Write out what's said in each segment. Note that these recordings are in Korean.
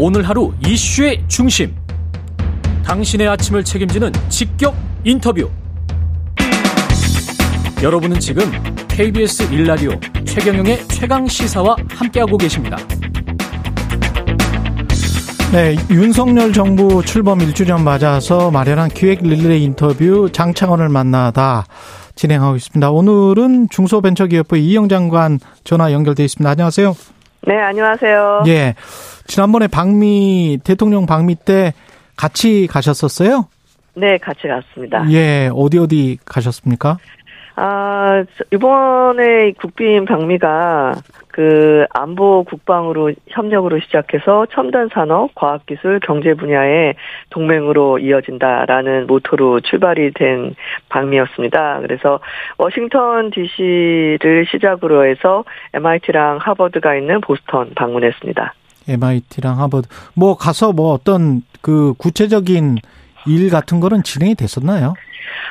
오늘 하루 이슈의 중심. 당신의 아침을 책임지는 직격 인터뷰. 여러분은 지금 KBS 일라디오 최경영의 최강 시사와 함께하고 계십니다. 네, 윤석열 정부 출범 1주년 맞아서 마련한 기획 릴레이 인터뷰 장창원을 만나다 진행하고 있습니다. 오늘은 중소벤처기업부 이영 장관 전화 연결돼 있습니다. 안녕하세요. 네, 안녕하세요. 예. 지난번에 방미 대통령 방미 때 같이 가셨었어요? 네, 같이 갔습니다. 예, 어디 어디 가셨습니까? 아, 이번에 국빈 방미가 그 안보 국방으로 협력으로 시작해서 첨단 산업, 과학 기술, 경제 분야의 동맹으로 이어진다라는 모토로 출발이 된 방미였습니다. 그래서 워싱턴 DC를 시작으로 해서 MIT랑 하버드가 있는 보스턴 방문했습니다. MIT랑 하버드 뭐 가서 뭐 어떤 그 구체적인 일 같은 거는 진행이 됐었나요?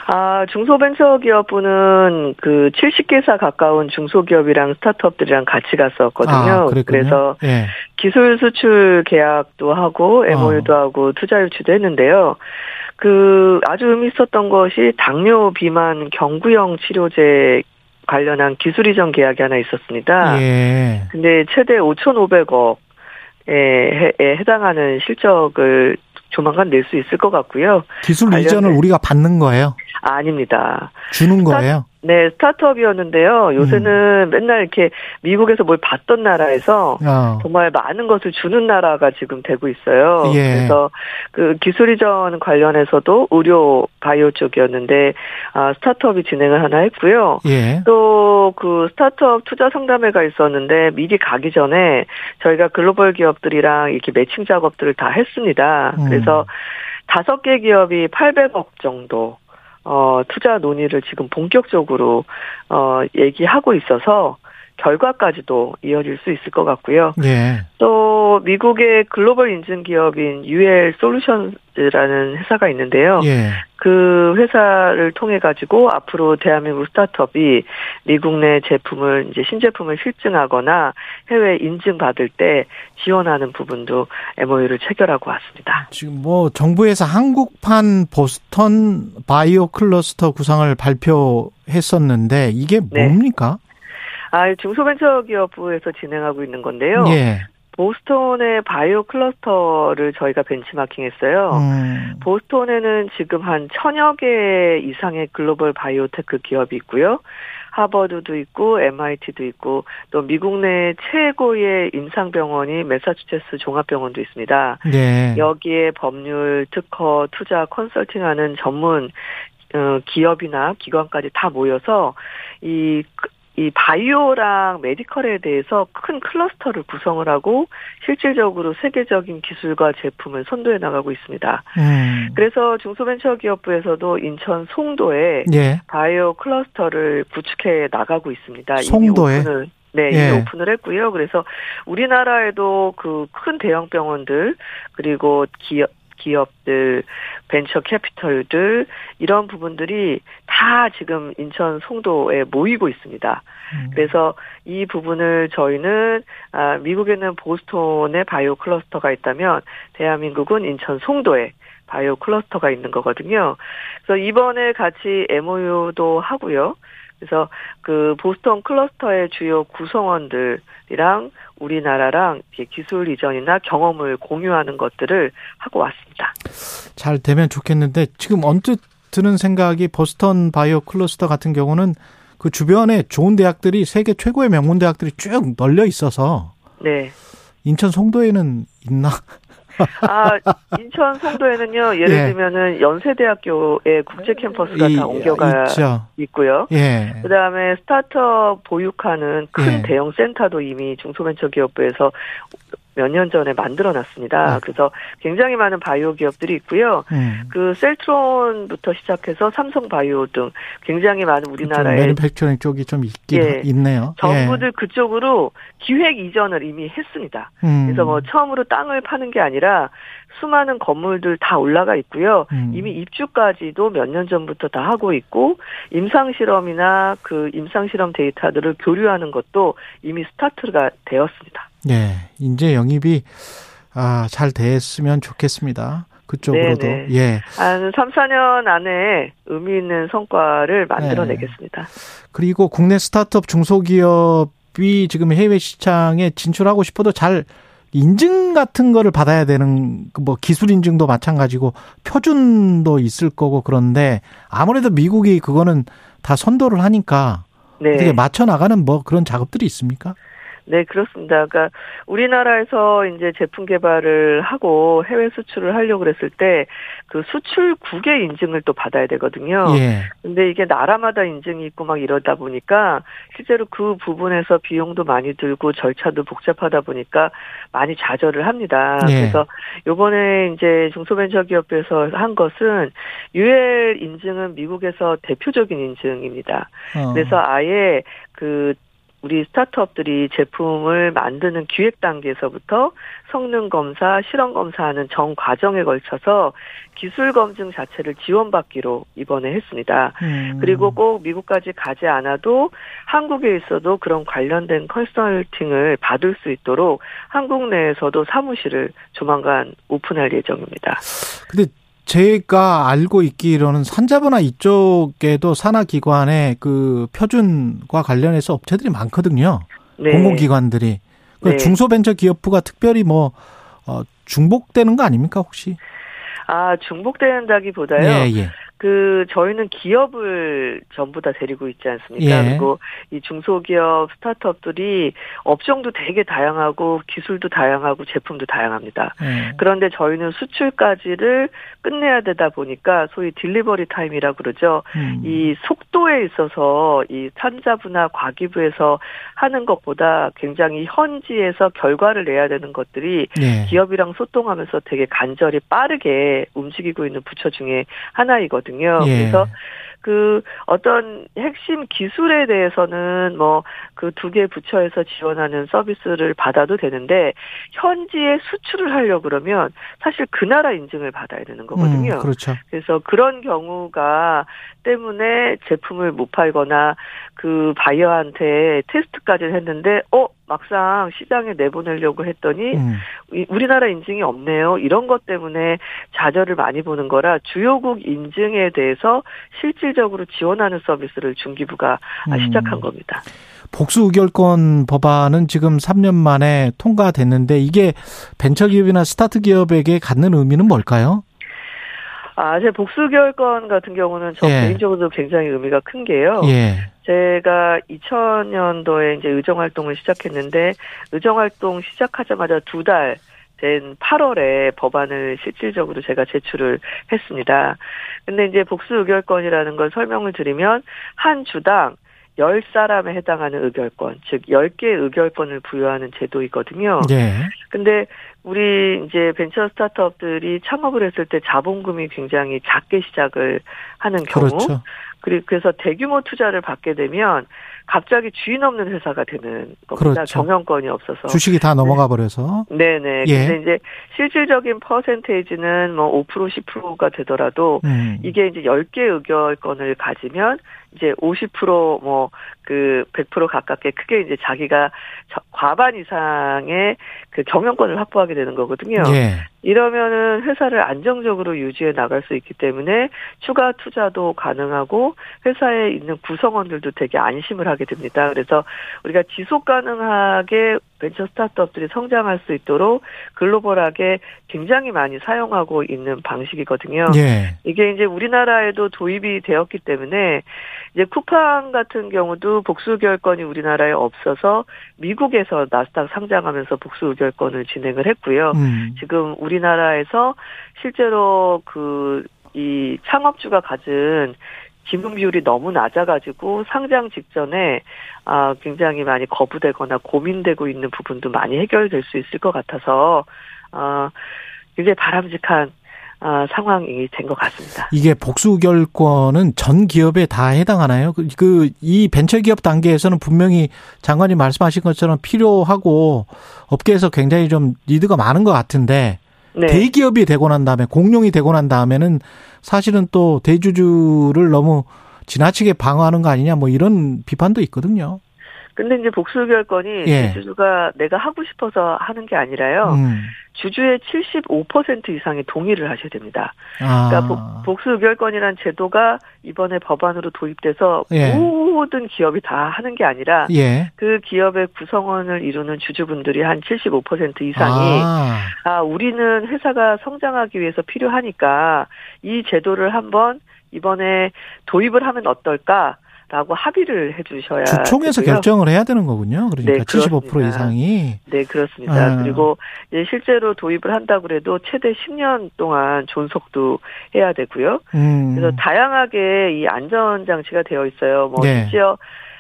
아, 중소벤처기업부는 그 70개사 가까운 중소기업이랑 스타트업들이랑 같이 갔었거든요. 아, 그래서 예. 기술 수출 계약도 하고 MOU도 어. 하고 투자 유치도 했는데요. 그 아주 의미 있었던 것이 당뇨 비만 경구형 치료제 관련한 기술 이전 계약이 하나 있었습니다. 예. 근데 최대 5,500억 에 해당하는 실적을 조만간 낼 수 있을 것 같고요. 기술 이전을 우리가 받는 거예요? 아, 닙니다 주는 거예요? 네, 스타트업이었는데요. 요새는 음. 맨날 이렇게 미국에서 뭘 받던 나라에서 어. 정말 많은 것을 주는 나라가 지금 되고 있어요. 예. 그래서 그 기술 이전 관련해서도 의료 바이오 쪽이었는데 아, 스타트업이 진행을 하나 했고요. 예. 또그 스타트업 투자 상담회가 있었는데 미리 가기 전에 저희가 글로벌 기업들이랑 이렇게 매칭 작업들을 다 했습니다. 음. 그래서 다섯 개 기업이 800억 정도 어, 투자 논의를 지금 본격적으로 어, 얘기하고 있어서 결과까지도 이어질 수 있을 것 같고요. 예. 또 미국의 글로벌 인증 기업인 UL 솔루션즈라는 회사가 있는데요. 예. 그 회사를 통해 가지고 앞으로 대한민국 스타트업이 미국 내 제품을 이제 신제품을 실증하거나 해외 인증 받을 때 지원하는 부분도 MOU를 체결하고 왔습니다. 지금 뭐 정부에서 한국판 보스턴 바이오 클러스터 구상을 발표했었는데 이게 네. 뭡니까? 아, 중소벤처기업부에서 진행하고 있는 건데요. 예. 보스톤의 바이오 클러스터를 저희가 벤치마킹했어요. 음. 보스톤에는 지금 한 천여 개 이상의 글로벌 바이오테크 기업이 있고요. 하버드도 있고 MIT도 있고 또 미국 내 최고의 임상병원이 메사추세츠 종합병원도 있습니다. 네. 여기에 법률, 특허, 투자, 컨설팅하는 전문 어, 기업이나 기관까지 다 모여서 이 이 바이오랑 medical에 대해서 큰 클러스터를 구성을 하고 실질적으로 세계적인 기술과 제품을 선도해 나가고 있습니다. 음. 그래서 중소벤처기업부에서도 인천 송도에 예. 바이오 클러스터를 구축해 나가고 있습니다. 송도에 네, 예. 이미 오픈을 했고요. 그래서 우리나라에도 그 큰 대형 병원들 그리고 기업 기업들, 벤처 캐피털들 이런 부분들이 다 지금 인천 송도에 모이고 있습니다. 음. 그래서 이 부분을 저희는 아, 미국에는 보스톤에 바이오 클러스터가 있다면 대한민국은 인천 송도에 바이오 클러스터가 있는 거거든요. 그래서 이번에 같이 MOU도 하고요. 그래서 그 보스턴 클러스터의 주요 구성원들이랑 우리나라랑 기술 이전이나 경험을 공유하는 것들을 하고 왔습니다. 잘 되면 좋겠는데 지금 언뜻 드는 생각이 보스턴 바이오 클러스터 같은 경우는 그 주변에 좋은 대학들이 세계 최고의 명문 대학들이 쭉 널려 있어서 네. 인천 송도에는 있나? 아, 인천 송도에는요, 예를 예. 들면은 연세대학교의 국제 캠퍼스가 이, 다 옮겨가 있죠. 있고요. 예. 그 다음에 스타트업 보육하는 큰 예. 대형 센터도 이미 중소벤처기업부에서 몇 년 전에 만들어 놨습니다. 네. 그래서 굉장히 많은 바이오 기업들이 있고요. 음. 그 셀트론부터 시작해서 삼성 바이오 등 굉장히 많은 우리나라의 매니팩처링 쪽이 좀 있긴 예, 있네요. 정부들 예. 그쪽으로 기획 이전을 이미 했습니다. 음. 그래서 뭐 처음으로 땅을 파는 게 아니라 수많은 건물들 다 올라가 있고요. 음. 이미 입주까지도 몇 년 전부터 다 하고 있고 임상 실험이나 그 임상 실험 데이터들을 교류하는 것도 이미 스타트가 되었습니다. 네, 인재 영입이 아, 잘 됐으면 좋겠습니다. 그쪽으로도. 네네. 예. 한 3, 4년 안에 의미 있는 성과를 만들어 내겠습니다. 네. 그리고 국내 스타트업 중소기업이 지금 해외 시장에 진출하고 싶어도 잘 인증 같은 거를 받아야 되는 그뭐 기술 인증도 마찬가지고 표준도 있을 거고 그런데 아무래도 미국이 그거는 다 선도를 하니까 네. 어떻게 맞춰 나가는 뭐 그런 작업들이 있습니까? 네, 그렇습니다. 그러니까 우리나라에서 이제 제품 개발을 하고 해외 수출을 하려고 그랬을 때 그 수출국의 인증을 또 받아야 되거든요. 예. 근데 이게 나라마다 인증이 있고 막 이러다 보니까 실제로 그 부분에서 비용도 많이 들고 절차도 복잡하다 보니까 많이 좌절을 합니다. 예. 그래서 요번에 이제 중소벤처기업에서 한 것은 UL 인증은 미국에서 대표적인 인증입니다. 어. 그래서 아예 그 우리 스타트업들이 제품을 만드는 기획 단계에서부터 성능 검사, 실험 검사하는 전 과정에 걸쳐서 기술 검증 자체를 지원받기로 이번에 했습니다. 음. 그리고 꼭 미국까지 가지 않아도 한국에 있어도 그런 관련된 컨설팅을 받을 수 있도록 한국 내에서도 사무실을 조만간 오픈할 예정입니다. 근데 제가 알고 있기로는 산자부나 이쪽에도 산하기관의 그 표준과 관련해서 업체들이 많거든요. 네. 공공기관들이. 그 네. 중소벤처기업부가 특별히 뭐, 어, 중복되는 거 아닙니까, 혹시? 아, 중복된다기보다요. 예, 예. 그 저희는 기업을 전부 다 데리고 있지 않습니까? 예. 그리고 이 중소기업 스타트업들이 업종도 되게 다양하고 기술도 다양하고 제품도 다양합니다. 예. 그런데 저희는 수출까지를 끝내야 되다 보니까 소위 딜리버리 타임이라 그러죠. 음. 이 속도에 있어서 이 산자부나 과기부에서 하는 것보다 굉장히 현지에서 결과를 내야 되는 것들이 예. 기업이랑 소통하면서 되게 간절히 빠르게 움직이고 있는 부처 중에 하나이거든요. 있거든요. 예. 그래서 그 어떤 핵심 기술에 대해서는 뭐 그 두 개 부처에서 지원하는 서비스를 받아도 되는데 현지에 수출을 하려 그러면 사실 그 나라 인증을 받아야 되는 거거든요. 음, 그렇죠. 그래서 그런 경우가 때문에 제품을 못 팔거나 그 바이어한테 테스트까지 했는데 어 막상 시장에 내보내려고 했더니 음. 우리나라 인증이 없네요. 이런 것 때문에 좌절을 많이 보는 거라 주요국 인증에 대해서 실질적으로 지원하는 서비스를 중기부가 음. 시작한 겁니다. 복수 의결권 법안은 지금 3년 만에 통과됐는데 이게 벤처기업이나 스타트 기업에게 갖는 의미는 뭘까요? 아, 제 복수결권 같은 경우는 저 예. 개인적으로도 굉장히 의미가 큰 게요. 예. 제가 2000년도에 이제 의정 활동을 시작했는데, 의정 활동 시작하자마자 두달 된 8월에 법안을 실질적으로 제가 제출을 했습니다. 근데 이제 복수 의결권이라는 걸 설명을 드리면, 한 주당 10사람에 해당하는 의결권, 즉 10개 의결권을 부여하는 제도이거든요. 예. 근데 우리 이제 벤처 스타트업들이 창업을 했을 때 자본금이 굉장히 작게 시작을 하는 경우 그렇죠. 그리고 그래서 대규모 투자를 받게 되면 갑자기 주인 없는 회사가 되는 겁니다. 그렇죠. 경영권이 없어서 주식이 다 넘어가 버려서. 네, 네. 예. 근데 이제 실질적인 퍼센테이지는 뭐 5% 10%가 되더라도 음. 이게 이제 10개 의결권을 가지면 이제 50%뭐 그100% 가깝게 크게 이제 자기가 과반 이상의 그 경영권을 확보하게 되는 거거든요. 예. 이러면은 회사를 안정적으로 유지해 나갈 수 있기 때문에 추가 투자도 가능하고 회사에 있는 구성원들도 되게 안심을 하게 됩니다. 그래서 우리가 지속 가능하게 벤처 스타트업들이 성장할 수 있도록 글로벌하게 굉장히 많이 사용하고 있는 방식이거든요. 예. 이게 이제 우리나라에도 도입이 되었기 때문에 이제 쿠팡 같은 경우도 복수 의결권이 우리나라에 없어서 미국에서 나스닥 상장하면서 복수 의결권을 진행을 했고요. 음. 지금 우리나라에서 실제로 그 이 창업주가 가진 지분 비율이 너무 낮아가지고 상장 직전에 아 굉장히 많이 거부되거나 고민되고 있는 부분도 많이 해결될 수 있을 것 같아서 아 굉장히 바람직한 아, 상황이 된 것 같습니다. 이게 복수 결권은 전 기업에 다 해당하나요? 그, 그, 이 벤처기업 단계에서는 분명히 장관이 말씀하신 것처럼 필요하고 업계에서 굉장히 좀 리드가 많은 것 같은데 네. 대기업이 되고 난 다음에 공룡이 되고 난 다음에는 사실은 또 대주주를 너무 지나치게 방어하는 거 아니냐 뭐 이런 비판도 있거든요. 근데 이제 복수결권이 예. 주주가 내가 하고 싶어서 하는 게 아니라요. 음. 주주의 75% 이상이 동의를 하셔야 됩니다. 아. 그러니까 복, 수결권이라는 제도가 이번에 법안으로 도입돼서 예. 모든 기업이 다 하는 게 아니라 예. 그 기업의 구성원을 이루는 주주분들이 한 75% 이상이 아. 아, 우리는 회사가 성장하기 위해서 필요하니까 이 제도를 한번 이번에 도입을 하면 어떨까? 라고 합의를 해 주셔야 주총에서 되고요. 결정을 해야 되는 거군요. 그러니까 네, 75% 그렇습니다. 이상이 네, 그렇습니다. 아. 그리고 이제 실제로 도입을 한다 그래도 최대 10년 동안 존속도 해야 되고요. 음. 그래서 다양하게 이 안전 장치가 되어 있어요. 뭐 네. 심지어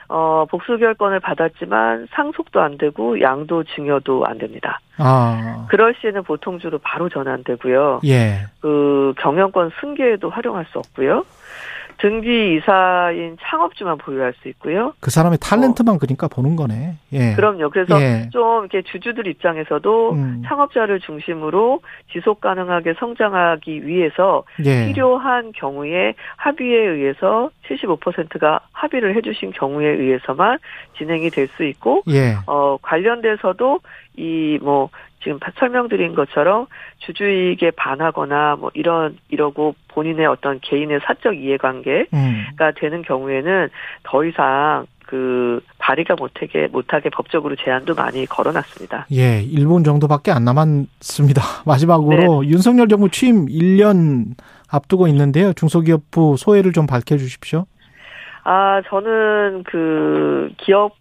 어 복수 결권을 받았지만 상속도 안 되고 양도 증여도 안 됩니다. 아. 그럴 시에는 보통주로 바로 전환되고요. 예. 그 경영권 승계에도 활용할 수 없고요. 등기 이사인 창업주만 보유할 수 있고요. 그 사람의 탤런트만 그러니까 보는 거네. 예. 그럼요. 그래서 예. 좀 이렇게 주주들 입장에서도 음. 창업자를 중심으로 지속 가능하게 성장하기 위해서 예. 필요한 경우에 합의에 의해서 75%가 합의를 해주신 경우에 의해서만 진행이 될 수 있고 예. 어 관련돼서도 이 뭐 지금 설명드린 것처럼 주주이익에 반하거나 뭐 이런 이러고 본인의 어떤 개인의 사적 이해관계가 음. 되는 경우에는 더 이상 그 발의가 못하게 못하게 법적으로 제한도 많이 걸어놨습니다. 예, 1분 정도밖에 안 남았습니다. 마지막으로 네. 윤석열 정부 취임 1년 앞두고 있는데요. 중소기업부 소회를 좀 밝혀 주십시오. 아, 저는 그 기업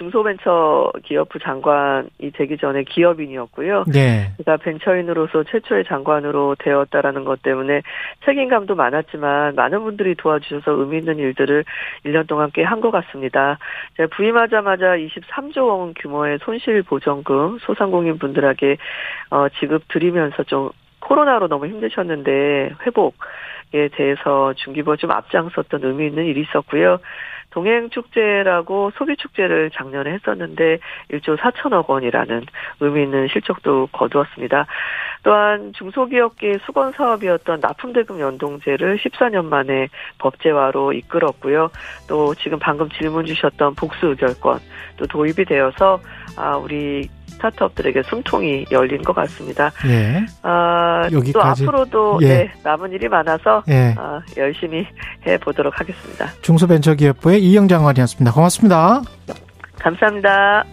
중소벤처 기업부 장관이 되기 전에 기업인이었고요. 네. 제가 벤처인으로서 최초의 장관으로 되었다라는 것 때문에 책임감도 많았지만 많은 분들이 도와주셔서 의미 있는 일들을 1년 동안 꽤 한 것 같습니다. 제가 부임하자마자 23조 원 규모의 손실 보전금 소상공인 분들에게 어, 지급 드리면서 좀 코로나로 너무 힘드셨는데 회복 에 대해서 중기부가 좀 앞장섰던 의미 있는 일이 있었고요. 동행축제라고 소비축제를 작년에 했었는데 1조 4천억 원이라는 의미 있는 실적도 거두었습니다. 또한 중소기업계 수건 사업이었던 납품대금 연동제를 14년 만에 법제화로 이끌었고요. 또 지금 방금 질문 주셨던 복수 의결권 또 도입이 되어서 아 우리 스타트업들에게 숨통이 열린 것 같습니다. 예. 아, 또 여기까지. 앞으로도 예. 네, 남은 일이 많아서 예. 아, 열심히 해 보도록 하겠습니다. 중소벤처기업부의 이영 장관이었습니다. 고맙습니다. 감사합니다.